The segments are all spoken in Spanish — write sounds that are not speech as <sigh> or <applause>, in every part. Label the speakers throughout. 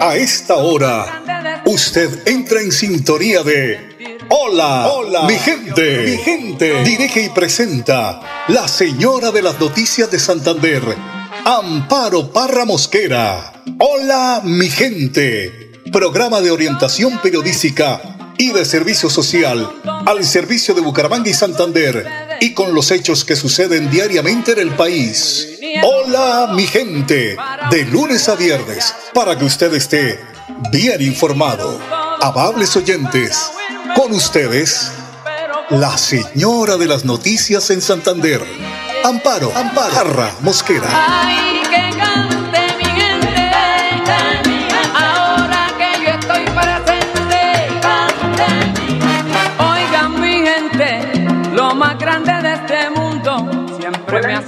Speaker 1: A esta hora, usted entra en sintonía de Hola, hola, mi gente, mi gente. Dirige y presenta la señora de las noticias de Santander, Amparo Parra Mosquera. Hola, mi gente. Programa de orientación periodística y de servicio social al servicio de Bucaramanga y Santander y con los hechos que suceden diariamente en el país. Hola mi gente, de lunes a viernes, para que usted esté bien informado. Amables oyentes, con ustedes, la señora de las noticias en Santander, Amparo, Amparo, Jarra Mosquera.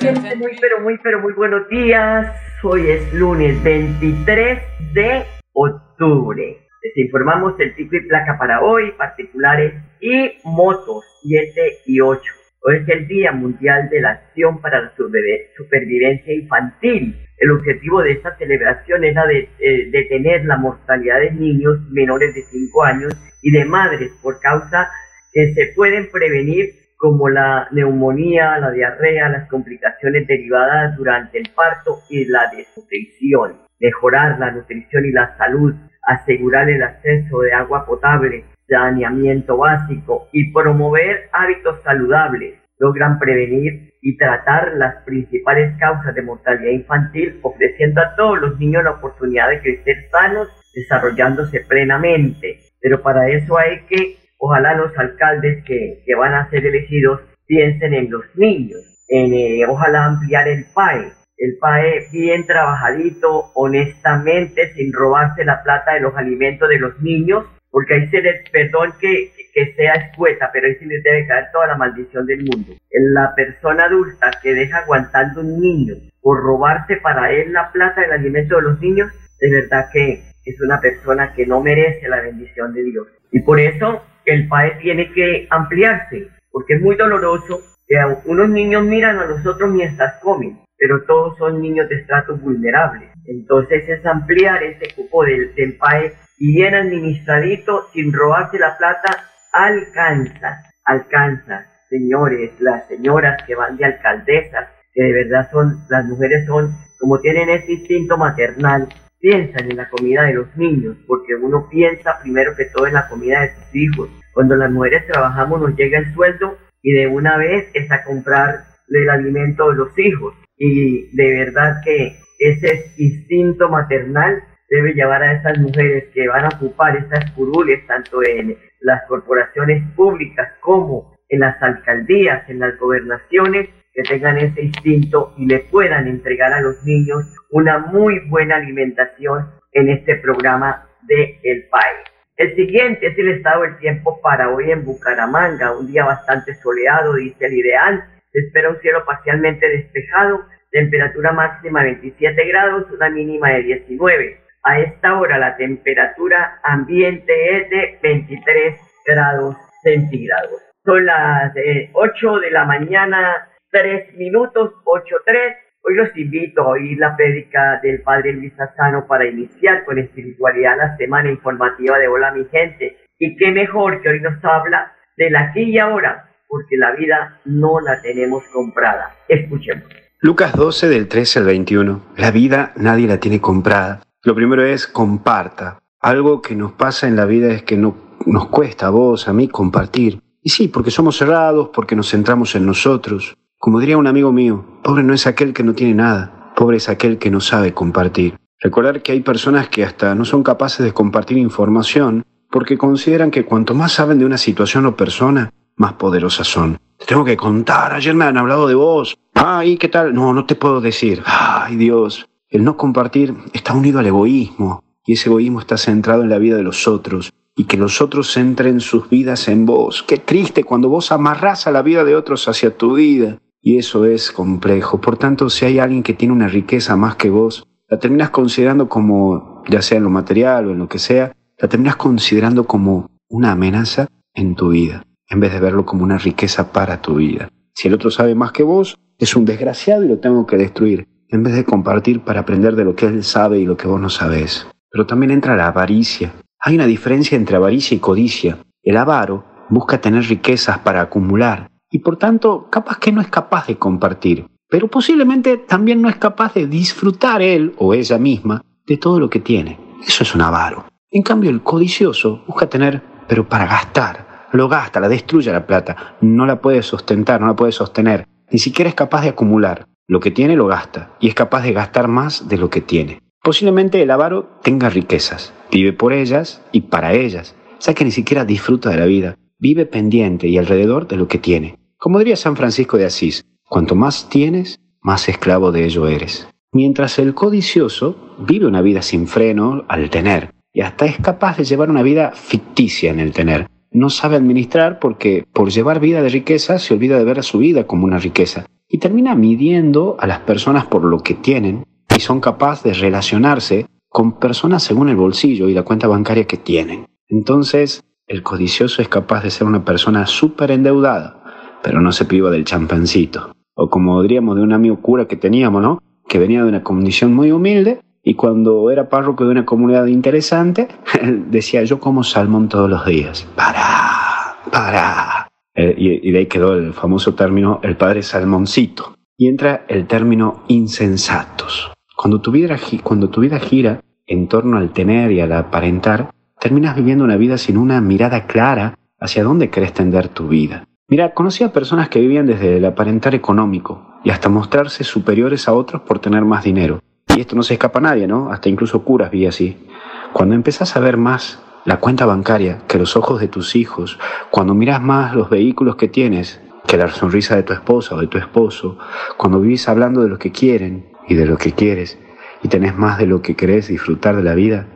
Speaker 2: Gente, muy pero muy pero muy buenos días. Hoy es lunes 23 de octubre. Les informamos el tipo y placa para hoy, particulares y motos 7 y 8. Hoy es el Día Mundial de la Acción para la Supervivencia Infantil. El objetivo de esta celebración es la de eh, detener la mortalidad de niños menores de 5 años y de madres por causa que se pueden prevenir como la neumonía, la diarrea, las complicaciones derivadas durante el parto y la desnutrición. Mejorar la nutrición y la salud, asegurar el acceso de agua potable, saneamiento básico y promover hábitos saludables logran prevenir y tratar las principales causas de mortalidad infantil, ofreciendo a todos los niños la oportunidad de crecer sanos, desarrollándose plenamente. Pero para eso hay que ojalá los alcaldes que, van a ser elegidos piensen en los niños, en eh, ojalá ampliar el PAE, el PAE bien trabajadito, honestamente, sin robarse la plata de los alimentos de los niños, porque ahí se les, perdón que, que sea escueta, pero ahí sí les debe caer toda la maldición del mundo. La persona adulta que deja aguantando un niño por robarse para él la plata del alimento de los niños, de verdad que es una persona que no merece la bendición de Dios. Y por eso el PAE tiene que ampliarse, porque es muy doloroso que unos niños miran a los otros mientras comen, pero todos son niños de estratos vulnerables. Entonces es ampliar ese cupo del, del PAE y bien administradito, sin robarse la plata, alcanza, alcanza. Señores, las señoras que van de alcaldesas, que de verdad son, las mujeres son, como tienen ese instinto maternal, piensan en la comida de los niños, porque uno piensa primero que todo en la comida de sus hijos. Cuando las mujeres trabajamos nos llega el sueldo y de una vez es a comprar el alimento de los hijos. Y de verdad que ese instinto maternal debe llevar a esas mujeres que van a ocupar estas curules tanto en las corporaciones públicas como en las alcaldías, en las gobernaciones, que tengan ese instinto y le puedan entregar a los niños una muy buena alimentación en este programa de El País. El siguiente es el estado del tiempo para hoy en Bucaramanga, un día bastante soleado, dice el ideal. Se espera un cielo parcialmente despejado, temperatura máxima 27 grados, una mínima de 19. A esta hora la temperatura ambiente es de 23 grados centígrados. Son las 8 de la mañana, 3 minutos, 8.3. Hoy los invito a oír la prédica del Padre Luis Sassano para iniciar con espiritualidad la semana informativa de Hola mi gente. Y qué mejor que hoy nos habla de la aquí y ahora, porque la vida no la tenemos comprada. Escuchemos.
Speaker 3: Lucas 12 del 13 al 21. La vida nadie la tiene comprada. Lo primero es comparta. Algo que nos pasa en la vida es que no, nos cuesta a vos, a mí, compartir. Y sí, porque somos cerrados, porque nos centramos en nosotros. Como diría un amigo mío, pobre no es aquel que no tiene nada, pobre es aquel que no sabe compartir. Recordar que hay personas que hasta no son capaces de compartir información porque consideran que cuanto más saben de una situación o persona, más poderosas son. Te tengo que contar, ayer me han hablado de vos. Ay, ¿qué tal? No, no te puedo decir. Ay, Dios. El no compartir está unido al egoísmo, y ese egoísmo está centrado en la vida de los otros, y que los otros centren sus vidas en vos. Qué triste cuando vos amarrás a la vida de otros hacia tu vida. Y eso es complejo. Por tanto, si hay alguien que tiene una riqueza más que vos, la terminas considerando como, ya sea en lo material o en lo que sea, la terminas considerando como una amenaza en tu vida, en vez de verlo como una riqueza para tu vida. Si el otro sabe más que vos, es un desgraciado y lo tengo que destruir, en vez de compartir para aprender de lo que él sabe y lo que vos no sabés. pero también entra la avaricia. Hay una diferencia entre avaricia y codicia. El avaro busca tener riquezas para acumular y por tanto capaz que no es capaz de compartir, pero posiblemente también no es capaz de disfrutar él o ella misma de todo lo que tiene. Eso es un avaro. En cambio, el codicioso busca tener, pero para gastar. Lo gasta, la destruye la plata, no la puede sustentar, no la puede sostener, ni siquiera es capaz de acumular. Lo que tiene lo gasta y es capaz de gastar más de lo que tiene. Posiblemente el avaro tenga riquezas, vive por ellas y para ellas, ya que ni siquiera disfruta de la vida, vive pendiente y alrededor de lo que tiene. Como diría San Francisco de Asís, cuanto más tienes, más esclavo de ello eres. Mientras el codicioso vive una vida sin freno al tener, y hasta es capaz de llevar una vida ficticia en el tener. No sabe administrar porque por llevar vida de riqueza se olvida de ver a su vida como una riqueza y termina midiendo a las personas por lo que tienen y son capaces de relacionarse con personas según el bolsillo y la cuenta bancaria que tienen. Entonces, el codicioso es capaz de ser una persona súper endeudada, pero no se priva del champancito. O como diríamos de un amigo cura que teníamos, ¿no? Que venía de una condición muy humilde y cuando era párroco de una comunidad interesante, <laughs> decía yo como salmón todos los días. Para, para. Eh, y, de ahí quedó el famoso término el padre salmoncito. Y entra el término insensatos. Cuando tu, vida, cuando tu vida gira en torno al tener y al aparentar, terminas viviendo una vida sin una mirada clara hacia dónde querés tender tu vida. Mira, conocí personas que vivían desde el aparentar económico y hasta mostrarse superiores a otros por tener más dinero. Y esto no se escapa a nadie, ¿no? Hasta incluso curas vi así. Cuando empezás a ver más la cuenta bancaria que los ojos de tus hijos, cuando miras más los vehículos que tienes que la sonrisa de tu esposa o de tu esposo, cuando vivís hablando de lo que quieren y de lo que quieres y tenés más de lo que querés disfrutar de la vida,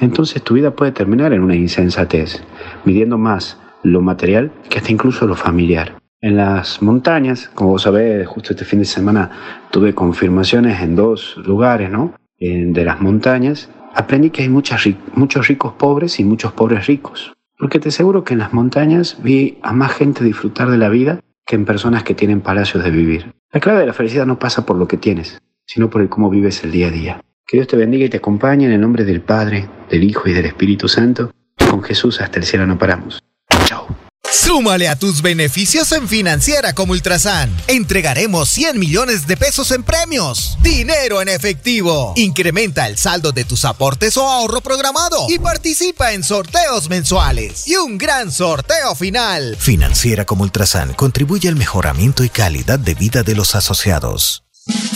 Speaker 3: entonces tu vida puede terminar en una insensatez, midiendo más lo material que hasta incluso lo familiar en las montañas. Como vos sabés, justo este fin de semana tuve confirmaciones en dos lugares, ¿no? de las montañas. Aprendí que hay muchas, muchos ricos pobres y muchos pobres ricos. Porque te aseguro que en las montañas vi a más gente disfrutar de la vida que en personas que tienen palacios de vivir. La clave de la felicidad no pasa por lo que tienes, sino por el cómo vives el día a día. Que Dios te bendiga y te acompañe en el nombre del Padre, del Hijo y del Espíritu Santo. Con Jesús hasta el cielo no paramos. Chao.
Speaker 4: Súmale a tus beneficios en Financiera como Ultrasan. Entregaremos 100 millones de pesos en premios. Dinero en efectivo. Incrementa el saldo de tus aportes o ahorro programado y participa en sorteos mensuales. Y un gran sorteo final. Financiera como Ultrasan contribuye al mejoramiento y calidad de vida de los asociados.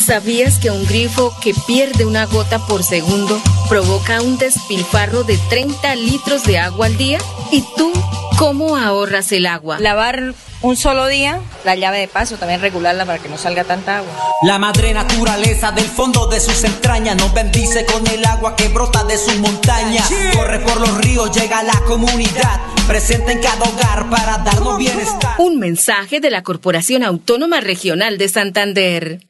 Speaker 5: ¿Sabías que un grifo que pierde una gota por segundo provoca un despilfarro de 30 litros de agua al día? ¿Y tú cómo ahorras el agua?
Speaker 6: Lavar un solo día, la llave de paso, también regularla para que no salga tanta agua.
Speaker 7: La madre naturaleza del fondo de sus entrañas nos bendice con el agua que brota de sus montañas. Corre por los ríos, llega a la comunidad, presente en cada hogar para darnos bienestar.
Speaker 5: Un mensaje de la Corporación Autónoma Regional de Santander.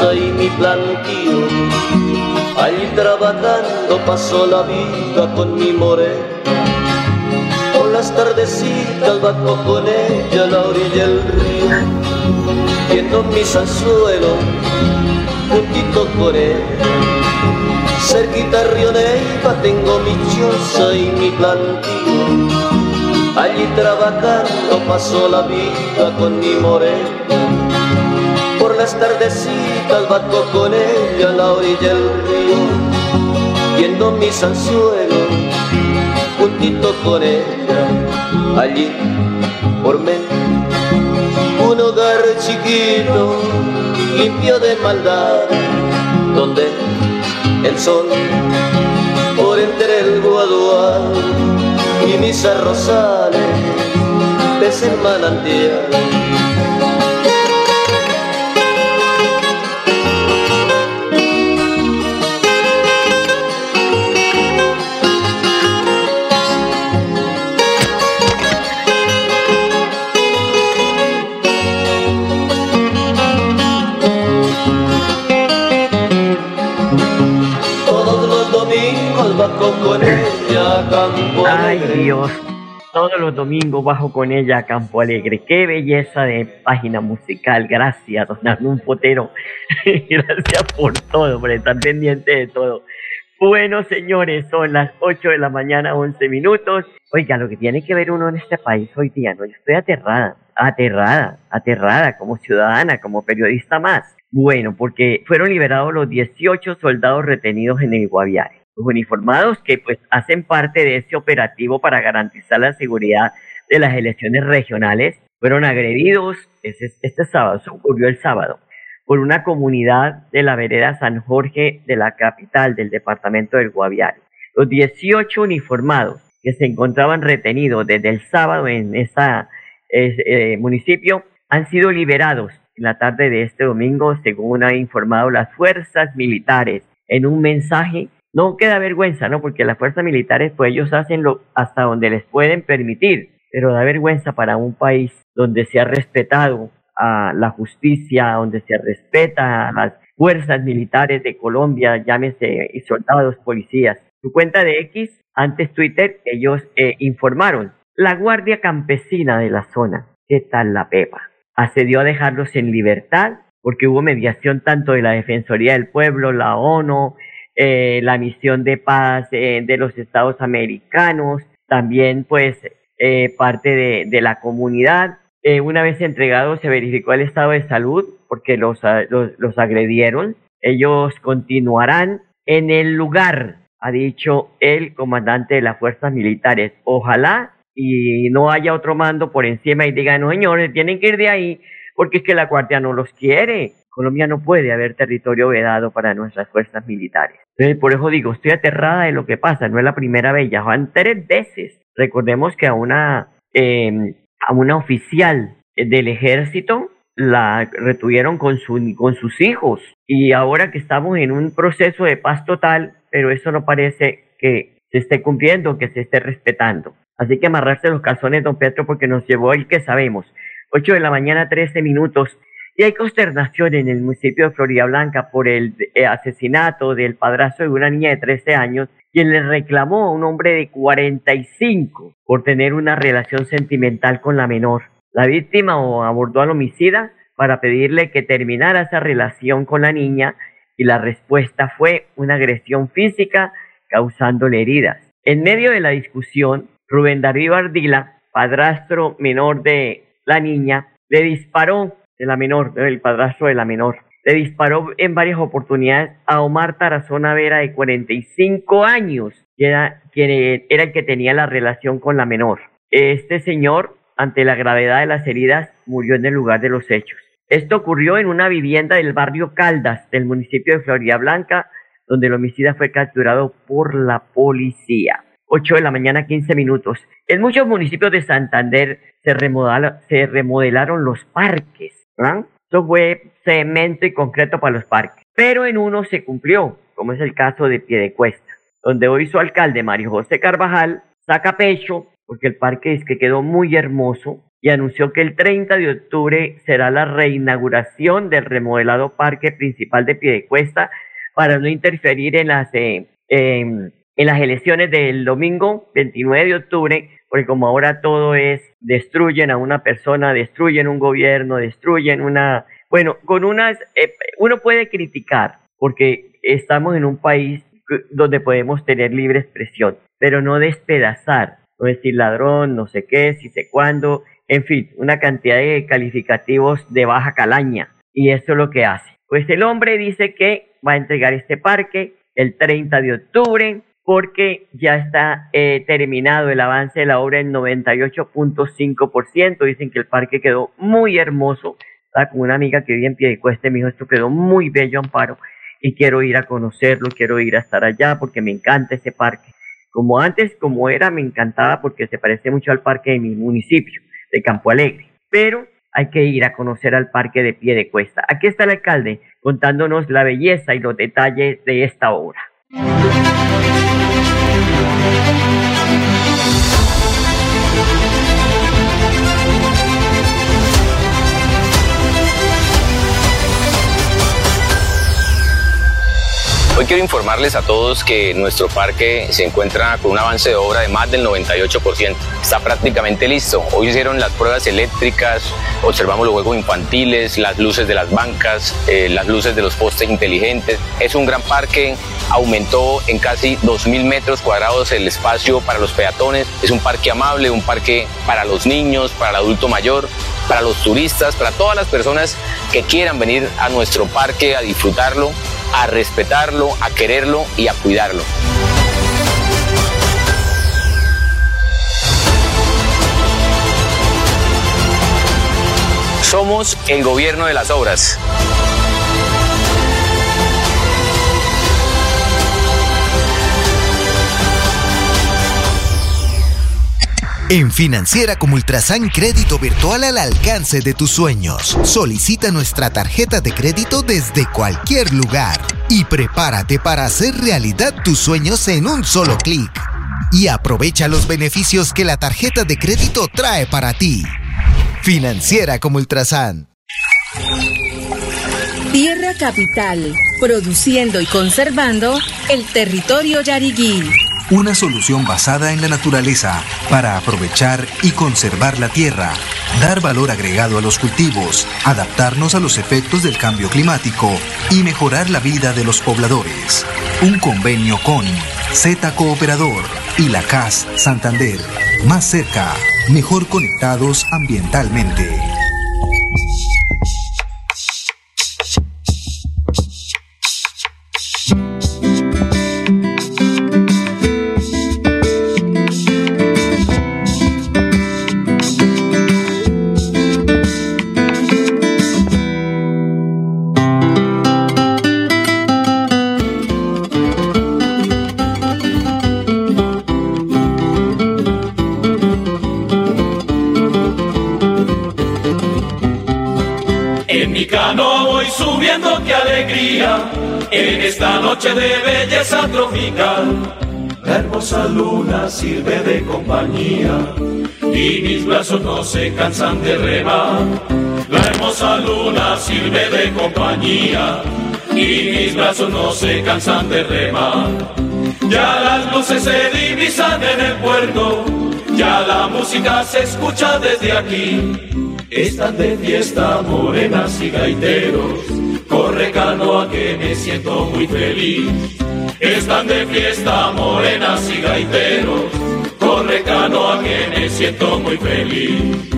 Speaker 8: Y mi plantío. Allí trabajando paso la vida con mi morena. Por las tardecitas bajo con ella la orilla del río, viendo mis anzuelos juntito con él. Cerquita Río Neiva tengo mi choza y mi plantío. Allí trabajando paso la vida con mi por las tardecitas bajo con ella a la orilla del río, viendo mis anzuelos juntito con ella, allí por mí. Un hogar chiquito, limpio de maldad, donde el sol por entre el guadual y mis arrozales en manantial ella Campo
Speaker 2: Ay Dios, todos los domingos bajo con ella a Campo Alegre. Qué belleza de página musical. Gracias, don Arnulfo Potero. <laughs> Gracias por todo, por estar pendiente de todo. Bueno, señores, son las 8 de la mañana, 11 minutos. Oiga, lo que tiene que ver uno en este país hoy día, ¿no? Yo estoy aterrada, aterrada, aterrada como ciudadana, como periodista más. Bueno, porque fueron liberados los 18 soldados retenidos en el Guaviare uniformados que pues hacen parte de ese operativo para garantizar la seguridad de las elecciones regionales fueron agredidos este, este sábado, ocurrió el sábado, por una comunidad de la vereda San Jorge de la capital del departamento del Guaviare. Los 18 uniformados que se encontraban retenidos desde el sábado en ese municipio han sido liberados en la tarde de este domingo, según han informado las fuerzas militares en un mensaje no queda vergüenza, ¿no? Porque las fuerzas militares, pues ellos hacen lo hasta donde les pueden permitir, pero da vergüenza para un país donde se ha respetado a la justicia, donde se respeta a las fuerzas militares de Colombia, llámese soldados, policías. Su cuenta de X, antes Twitter, ellos eh, informaron. La Guardia Campesina de la zona, ¿qué tal la Pepa? Accedió a dejarlos en libertad porque hubo mediación tanto de la Defensoría del Pueblo, la ONU, eh, la misión de paz eh, de los Estados Americanos, también pues eh, parte de, la comunidad. una vez entregados se verificó el estado de salud porque los, los, los agredieron. Ellos continuarán en el lugar, ha dicho el comandante de las fuerzas militares. Ojalá y no haya otro mando por encima y digan, no señores, tienen que ir de ahí porque es que la guardia no los quiere. Colombia no puede haber territorio vedado para nuestras fuerzas militares. Entonces, por eso digo, estoy aterrada de lo que pasa, no es la primera vez, ya van tres veces. Recordemos que a una, em, a una oficial del ejército la retuvieron con, su, con sus hijos y ahora que estamos en un proceso de paz total, pero eso no parece que se esté cumpliendo, que se esté respetando. Así que amarrarse los calzones, don Petro, porque nos llevó el que sabemos. 8 de la mañana, 13 minutos. Y hay consternación en el municipio de Florida Blanca por el eh, asesinato del padrastro de una niña de 13 años, quien le reclamó a un hombre de 45 por tener una relación sentimental con la menor. La víctima abordó al homicida para pedirle que terminara esa relación con la niña y la respuesta fue una agresión física causándole heridas. En medio de la discusión, Rubén Darío Ardila, padrastro menor de la niña, le disparó de la menor, del padrastro de la menor. Le disparó en varias oportunidades a Omar Tarazona Vera de 45 años, que era, quien era el que tenía la relación con la menor. Este señor, ante la gravedad de las heridas, murió en el lugar de los hechos. Esto ocurrió en una vivienda del barrio Caldas, del municipio de Florida Blanca, donde el homicida fue capturado por la policía. 8 de la mañana, 15 minutos. En muchos municipios de Santander se, se remodelaron los parques eso fue cemento y concreto para los parques. Pero en uno se cumplió, como es el caso de Piedecuesta, donde hoy su alcalde Mario José Carvajal saca pecho porque el parque es que quedó muy hermoso y anunció que el 30 de octubre será la reinauguración del remodelado parque principal de Piedecuesta para no interferir en las, eh, en las elecciones del domingo 29 de octubre porque como ahora todo es, destruyen a una persona, destruyen un gobierno, destruyen una... Bueno, con unas... Eh, uno puede criticar, porque estamos en un país donde podemos tener libre expresión, pero no despedazar, no decir ladrón, no sé qué, si sé cuándo, en fin, una cantidad de calificativos de baja calaña. Y eso es lo que hace. Pues el hombre dice que va a entregar este parque el 30 de octubre, porque ya está eh, terminado el avance de la obra en 98.5%. Dicen que el parque quedó muy hermoso. Estaba con una amiga que vive en Piedecuesta me dijo, esto quedó muy bello, Amparo, y quiero ir a conocerlo, quiero ir a estar allá porque me encanta ese parque. Como antes, como era, me encantaba porque se parece mucho al parque de mi municipio, de Campo Alegre. Pero hay que ir a conocer al parque de Piedecuesta. Aquí está el alcalde contándonos la belleza y los detalles de esta obra. Thank you.
Speaker 9: Hoy quiero informarles a todos que nuestro parque se encuentra con un avance de obra de más del 98%. Está prácticamente listo. Hoy hicieron las pruebas eléctricas, observamos los juegos infantiles, las luces de las bancas, eh, las luces de los postes inteligentes. Es un gran parque, aumentó en casi 2.000 metros cuadrados el espacio para los peatones. Es un parque amable, un parque para los niños, para el adulto mayor, para los turistas, para todas las personas que quieran venir a nuestro parque a disfrutarlo a respetarlo, a quererlo y a cuidarlo. Somos el gobierno de las obras.
Speaker 4: En Financiera como Ultrasan Crédito Virtual al alcance de tus sueños. Solicita nuestra tarjeta de crédito desde cualquier lugar y prepárate para hacer realidad tus sueños en un solo clic. Y aprovecha los beneficios que la tarjeta de crédito trae para ti. Financiera como Ultrasan.
Speaker 5: Tierra Capital, produciendo y conservando el territorio yariguí
Speaker 10: una solución basada en la naturaleza para aprovechar y conservar la tierra, dar valor agregado a los cultivos, adaptarnos a los efectos del cambio climático y mejorar la vida de los pobladores. Un convenio con Z Cooperador y la CAS Santander. Más cerca, mejor conectados ambientalmente.
Speaker 11: En esta noche de belleza tropical. La hermosa luna sirve de compañía y mis brazos no se cansan de remar. La hermosa luna sirve de compañía y mis brazos no se cansan de remar. Ya las luces se divisan en el puerto, ya la música se escucha desde aquí. Están de fiesta morenas y gaiteros Corre canoa que me siento muy feliz. Están de fiesta morenas y gaiteros. Corre canoa que me siento muy feliz.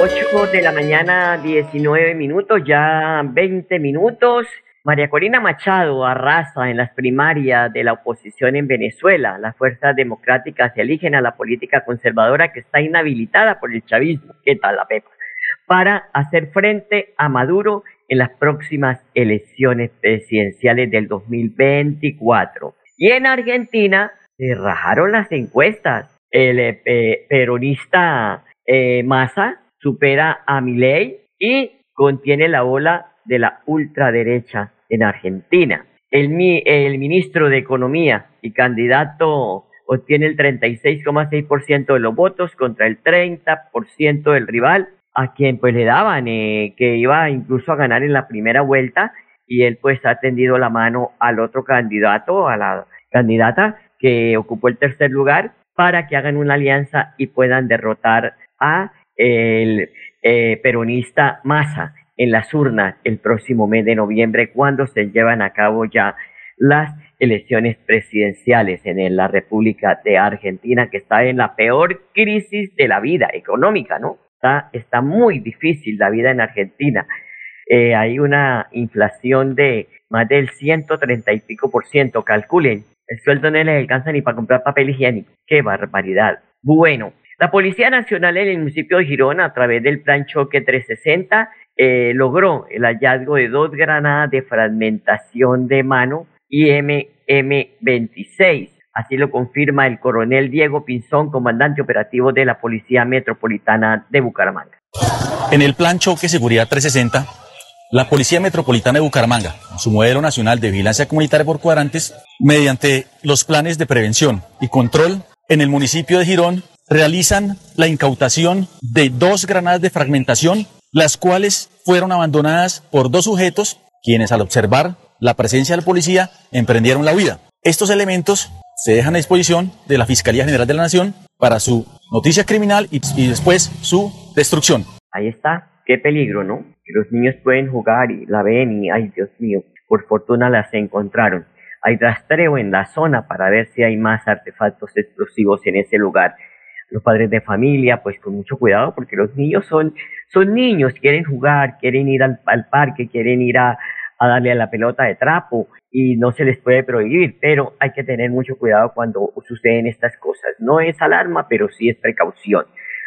Speaker 2: 8 de la mañana, 19 minutos, ya 20 minutos. María Corina Machado arrasa en las primarias de la oposición en Venezuela. Las fuerzas democráticas eligen a la política conservadora que está inhabilitada por el chavismo. ¿Qué tal la Pepa? Para hacer frente a Maduro en las próximas elecciones presidenciales del 2024. Y en Argentina se rajaron las encuestas. El eh, peronista eh, Massa supera a Milei y contiene la ola de la ultraderecha en Argentina. El, el ministro de Economía y candidato obtiene el 36,6% de los votos contra el 30% del rival a quien pues le daban eh, que iba incluso a ganar en la primera vuelta y él pues ha tendido la mano al otro candidato, a la candidata que ocupó el tercer lugar para que hagan una alianza y puedan derrotar a el eh, peronista Massa en las urnas el próximo mes de noviembre cuando se llevan a cabo ya las elecciones presidenciales en la República de Argentina que está en la peor crisis de la vida económica, ¿no? Está, muy difícil la vida en Argentina. Eh, hay una inflación de más del 130 y pico por ciento. Calculen El sueldo no les alcanza ni para comprar papel higiénico. ¡Qué barbaridad! Bueno, la Policía Nacional en el municipio de Girona, a través del plan Choque 360, eh, logró el hallazgo de dos granadas de fragmentación de mano IMM-26. Así lo confirma el coronel Diego Pinzón, comandante operativo de la Policía Metropolitana de Bucaramanga.
Speaker 12: En el plan Choque Seguridad 360, la Policía Metropolitana de Bucaramanga, su modelo nacional de vigilancia comunitaria por cuadrantes, mediante los planes de prevención y control en el municipio de Girón, realizan la incautación de dos granadas de fragmentación, las cuales fueron abandonadas por dos sujetos, quienes al observar la presencia del policía emprendieron la huida. Estos elementos se dejan a disposición de la Fiscalía General de la Nación para su noticia criminal y, después su destrucción.
Speaker 2: Ahí está, qué peligro, ¿no? Los niños pueden jugar y la ven y, ay Dios mío, por fortuna las encontraron. Hay rastreo en la zona para ver si hay más artefactos explosivos en ese lugar. Los padres de familia, pues con mucho cuidado, porque los niños son, son niños, quieren jugar, quieren ir al parque, quieren ir a, a darle a la pelota de trapo y no se les puede prohibir, pero hay que tener mucho cuidado cuando suceden estas cosas. No es alarma, pero sí es precaución.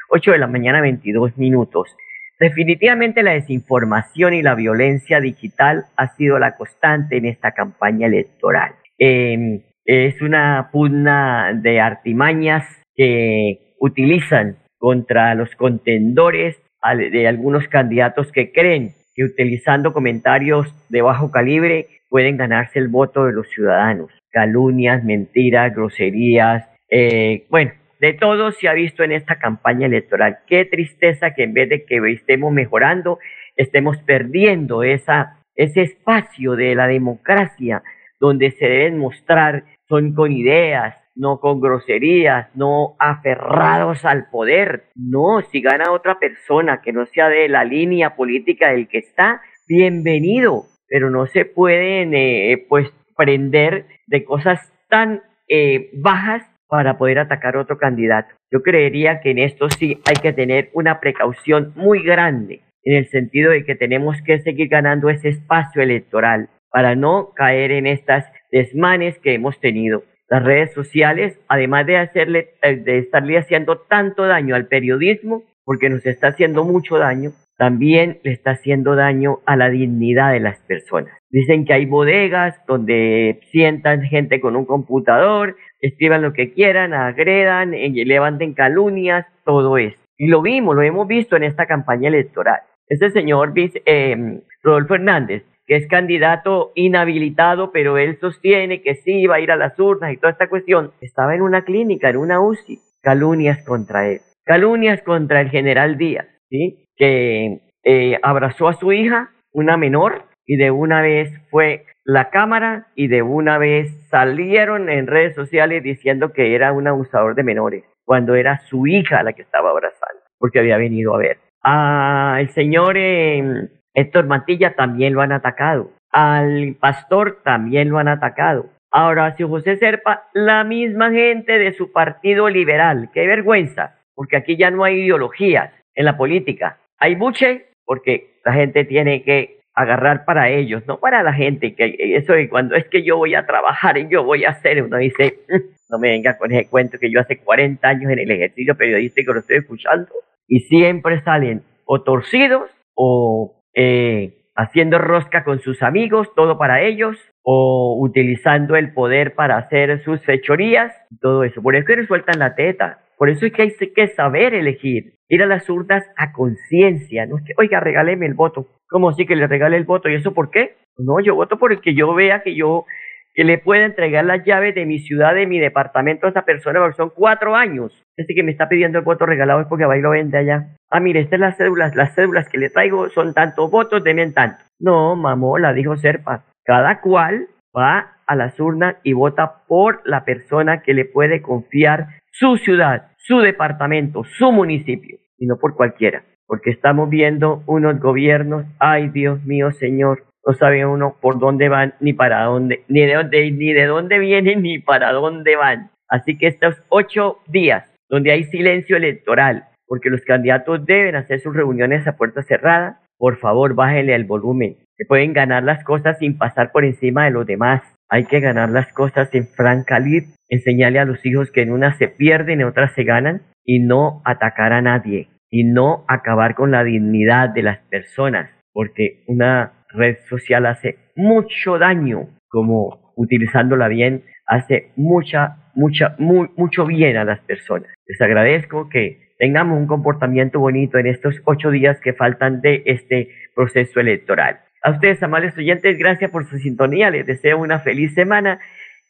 Speaker 2: 8 de la mañana, 22 minutos. Definitivamente la desinformación y la violencia digital ha sido la constante en esta campaña electoral. Em, es una pugna de artimañas que utilizan contra los contendores de algunos candidatos que creen que utilizando comentarios de bajo calibre pueden ganarse el voto de los ciudadanos. Calumnias, mentiras, groserías, eh, bueno, de todo se ha visto en esta campaña electoral. Qué tristeza que en vez de que estemos mejorando, estemos perdiendo esa, ese espacio de la democracia donde se deben mostrar son con ideas, no con groserías, no aferrados al poder. No, si gana otra persona que no sea de la línea política del que está, bienvenido, pero no se pueden eh, pues prender de cosas tan eh, bajas para poder atacar a otro candidato. Yo creería que en esto sí hay que tener una precaución muy grande, en el sentido de que tenemos que seguir ganando ese espacio electoral para no caer en estas desmanes que hemos tenido las redes sociales, además de hacerle, eh, de estarle haciendo tanto daño al periodismo, porque nos está haciendo mucho daño, también le está haciendo daño a la dignidad de las personas. Dicen que hay bodegas donde sientan gente con un computador, escriban lo que quieran, agredan, eh, levanten calumnias, todo eso. Y lo vimos, lo hemos visto en esta campaña electoral. Este señor eh, Rodolfo Hernández que es candidato inhabilitado, pero él sostiene que sí va a ir a las urnas y toda esta cuestión, estaba en una clínica, en una UCI, calumnias contra él, calumnias contra el general Díaz, ¿sí? que eh, abrazó a su hija, una menor, y de una vez fue la cámara y de una vez salieron en redes sociales diciendo que era un abusador de menores, cuando era su hija la que estaba abrazando, porque había venido a ver. Ah, el señor eh, Héctor Mantilla también lo han atacado. Al pastor también lo han atacado. Ahora, si José Serpa, la misma gente de su partido liberal. Qué vergüenza, porque aquí ya no hay ideologías en la política. Hay buche porque la gente tiene que agarrar para ellos, no para la gente. Que eso de cuando es que yo voy a trabajar y yo voy a hacer, uno dice, <laughs> no me venga con ese cuento que yo hace 40 años en el ejercicio periodístico lo estoy escuchando y siempre salen o torcidos o eh, haciendo rosca con sus amigos, todo para ellos, o utilizando el poder para hacer sus fechorías, todo eso. Por eso que sueltan la teta. Por eso es que hay que saber elegir, ir a las urnas a conciencia, no es que, oiga, regáleme el voto. ¿Cómo así que le regale el voto? ¿Y eso por qué? No, yo voto por el que yo vea que yo que le pueda entregar las llaves de mi ciudad, de mi departamento a esa persona, porque son cuatro años. Ese que me está pidiendo el voto regalado es porque va y lo vende allá. Ah, mire, estas las cédulas, las cédulas que le traigo son tantos votos, de en tanto. No, la dijo Serpa. Cada cual va a las urnas y vota por la persona que le puede confiar su ciudad, su departamento, su municipio, y no por cualquiera. Porque estamos viendo unos gobiernos, ay Dios mío, Señor, no sabe uno por dónde van ni para dónde, ni de dónde, ni de dónde vienen ni para dónde van. Así que estos ocho días donde hay silencio electoral, porque los candidatos deben hacer sus reuniones a puerta cerrada, por favor bájele el volumen. Se pueden ganar las cosas sin pasar por encima de los demás. hay que ganar las cosas en franca lid, enseñarle a los hijos que en unas se pierden, en otras se ganan, y no atacar a nadie, y no acabar con la dignidad de las personas, porque una red social hace mucho daño, como utilizándola bien, hace mucha, mucha, muy, mucho bien a las personas. Les agradezco que tengamos un comportamiento bonito en estos ocho días que faltan de este proceso electoral. A ustedes, amables oyentes, gracias por su sintonía. Les deseo una feliz semana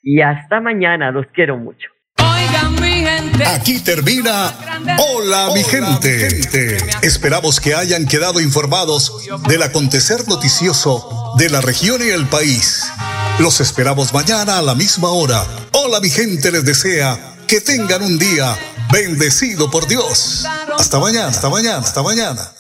Speaker 2: y hasta mañana. Los quiero mucho.
Speaker 1: Aquí termina Hola, mi, gente. Esperamos que hayan quedado informados del acontecer noticioso de la región y el país. Los esperamos mañana a la misma hora. Hola, mi gente les desea que tengan un día bendecido por Dios. Hasta mañana, hasta mañana, hasta mañana.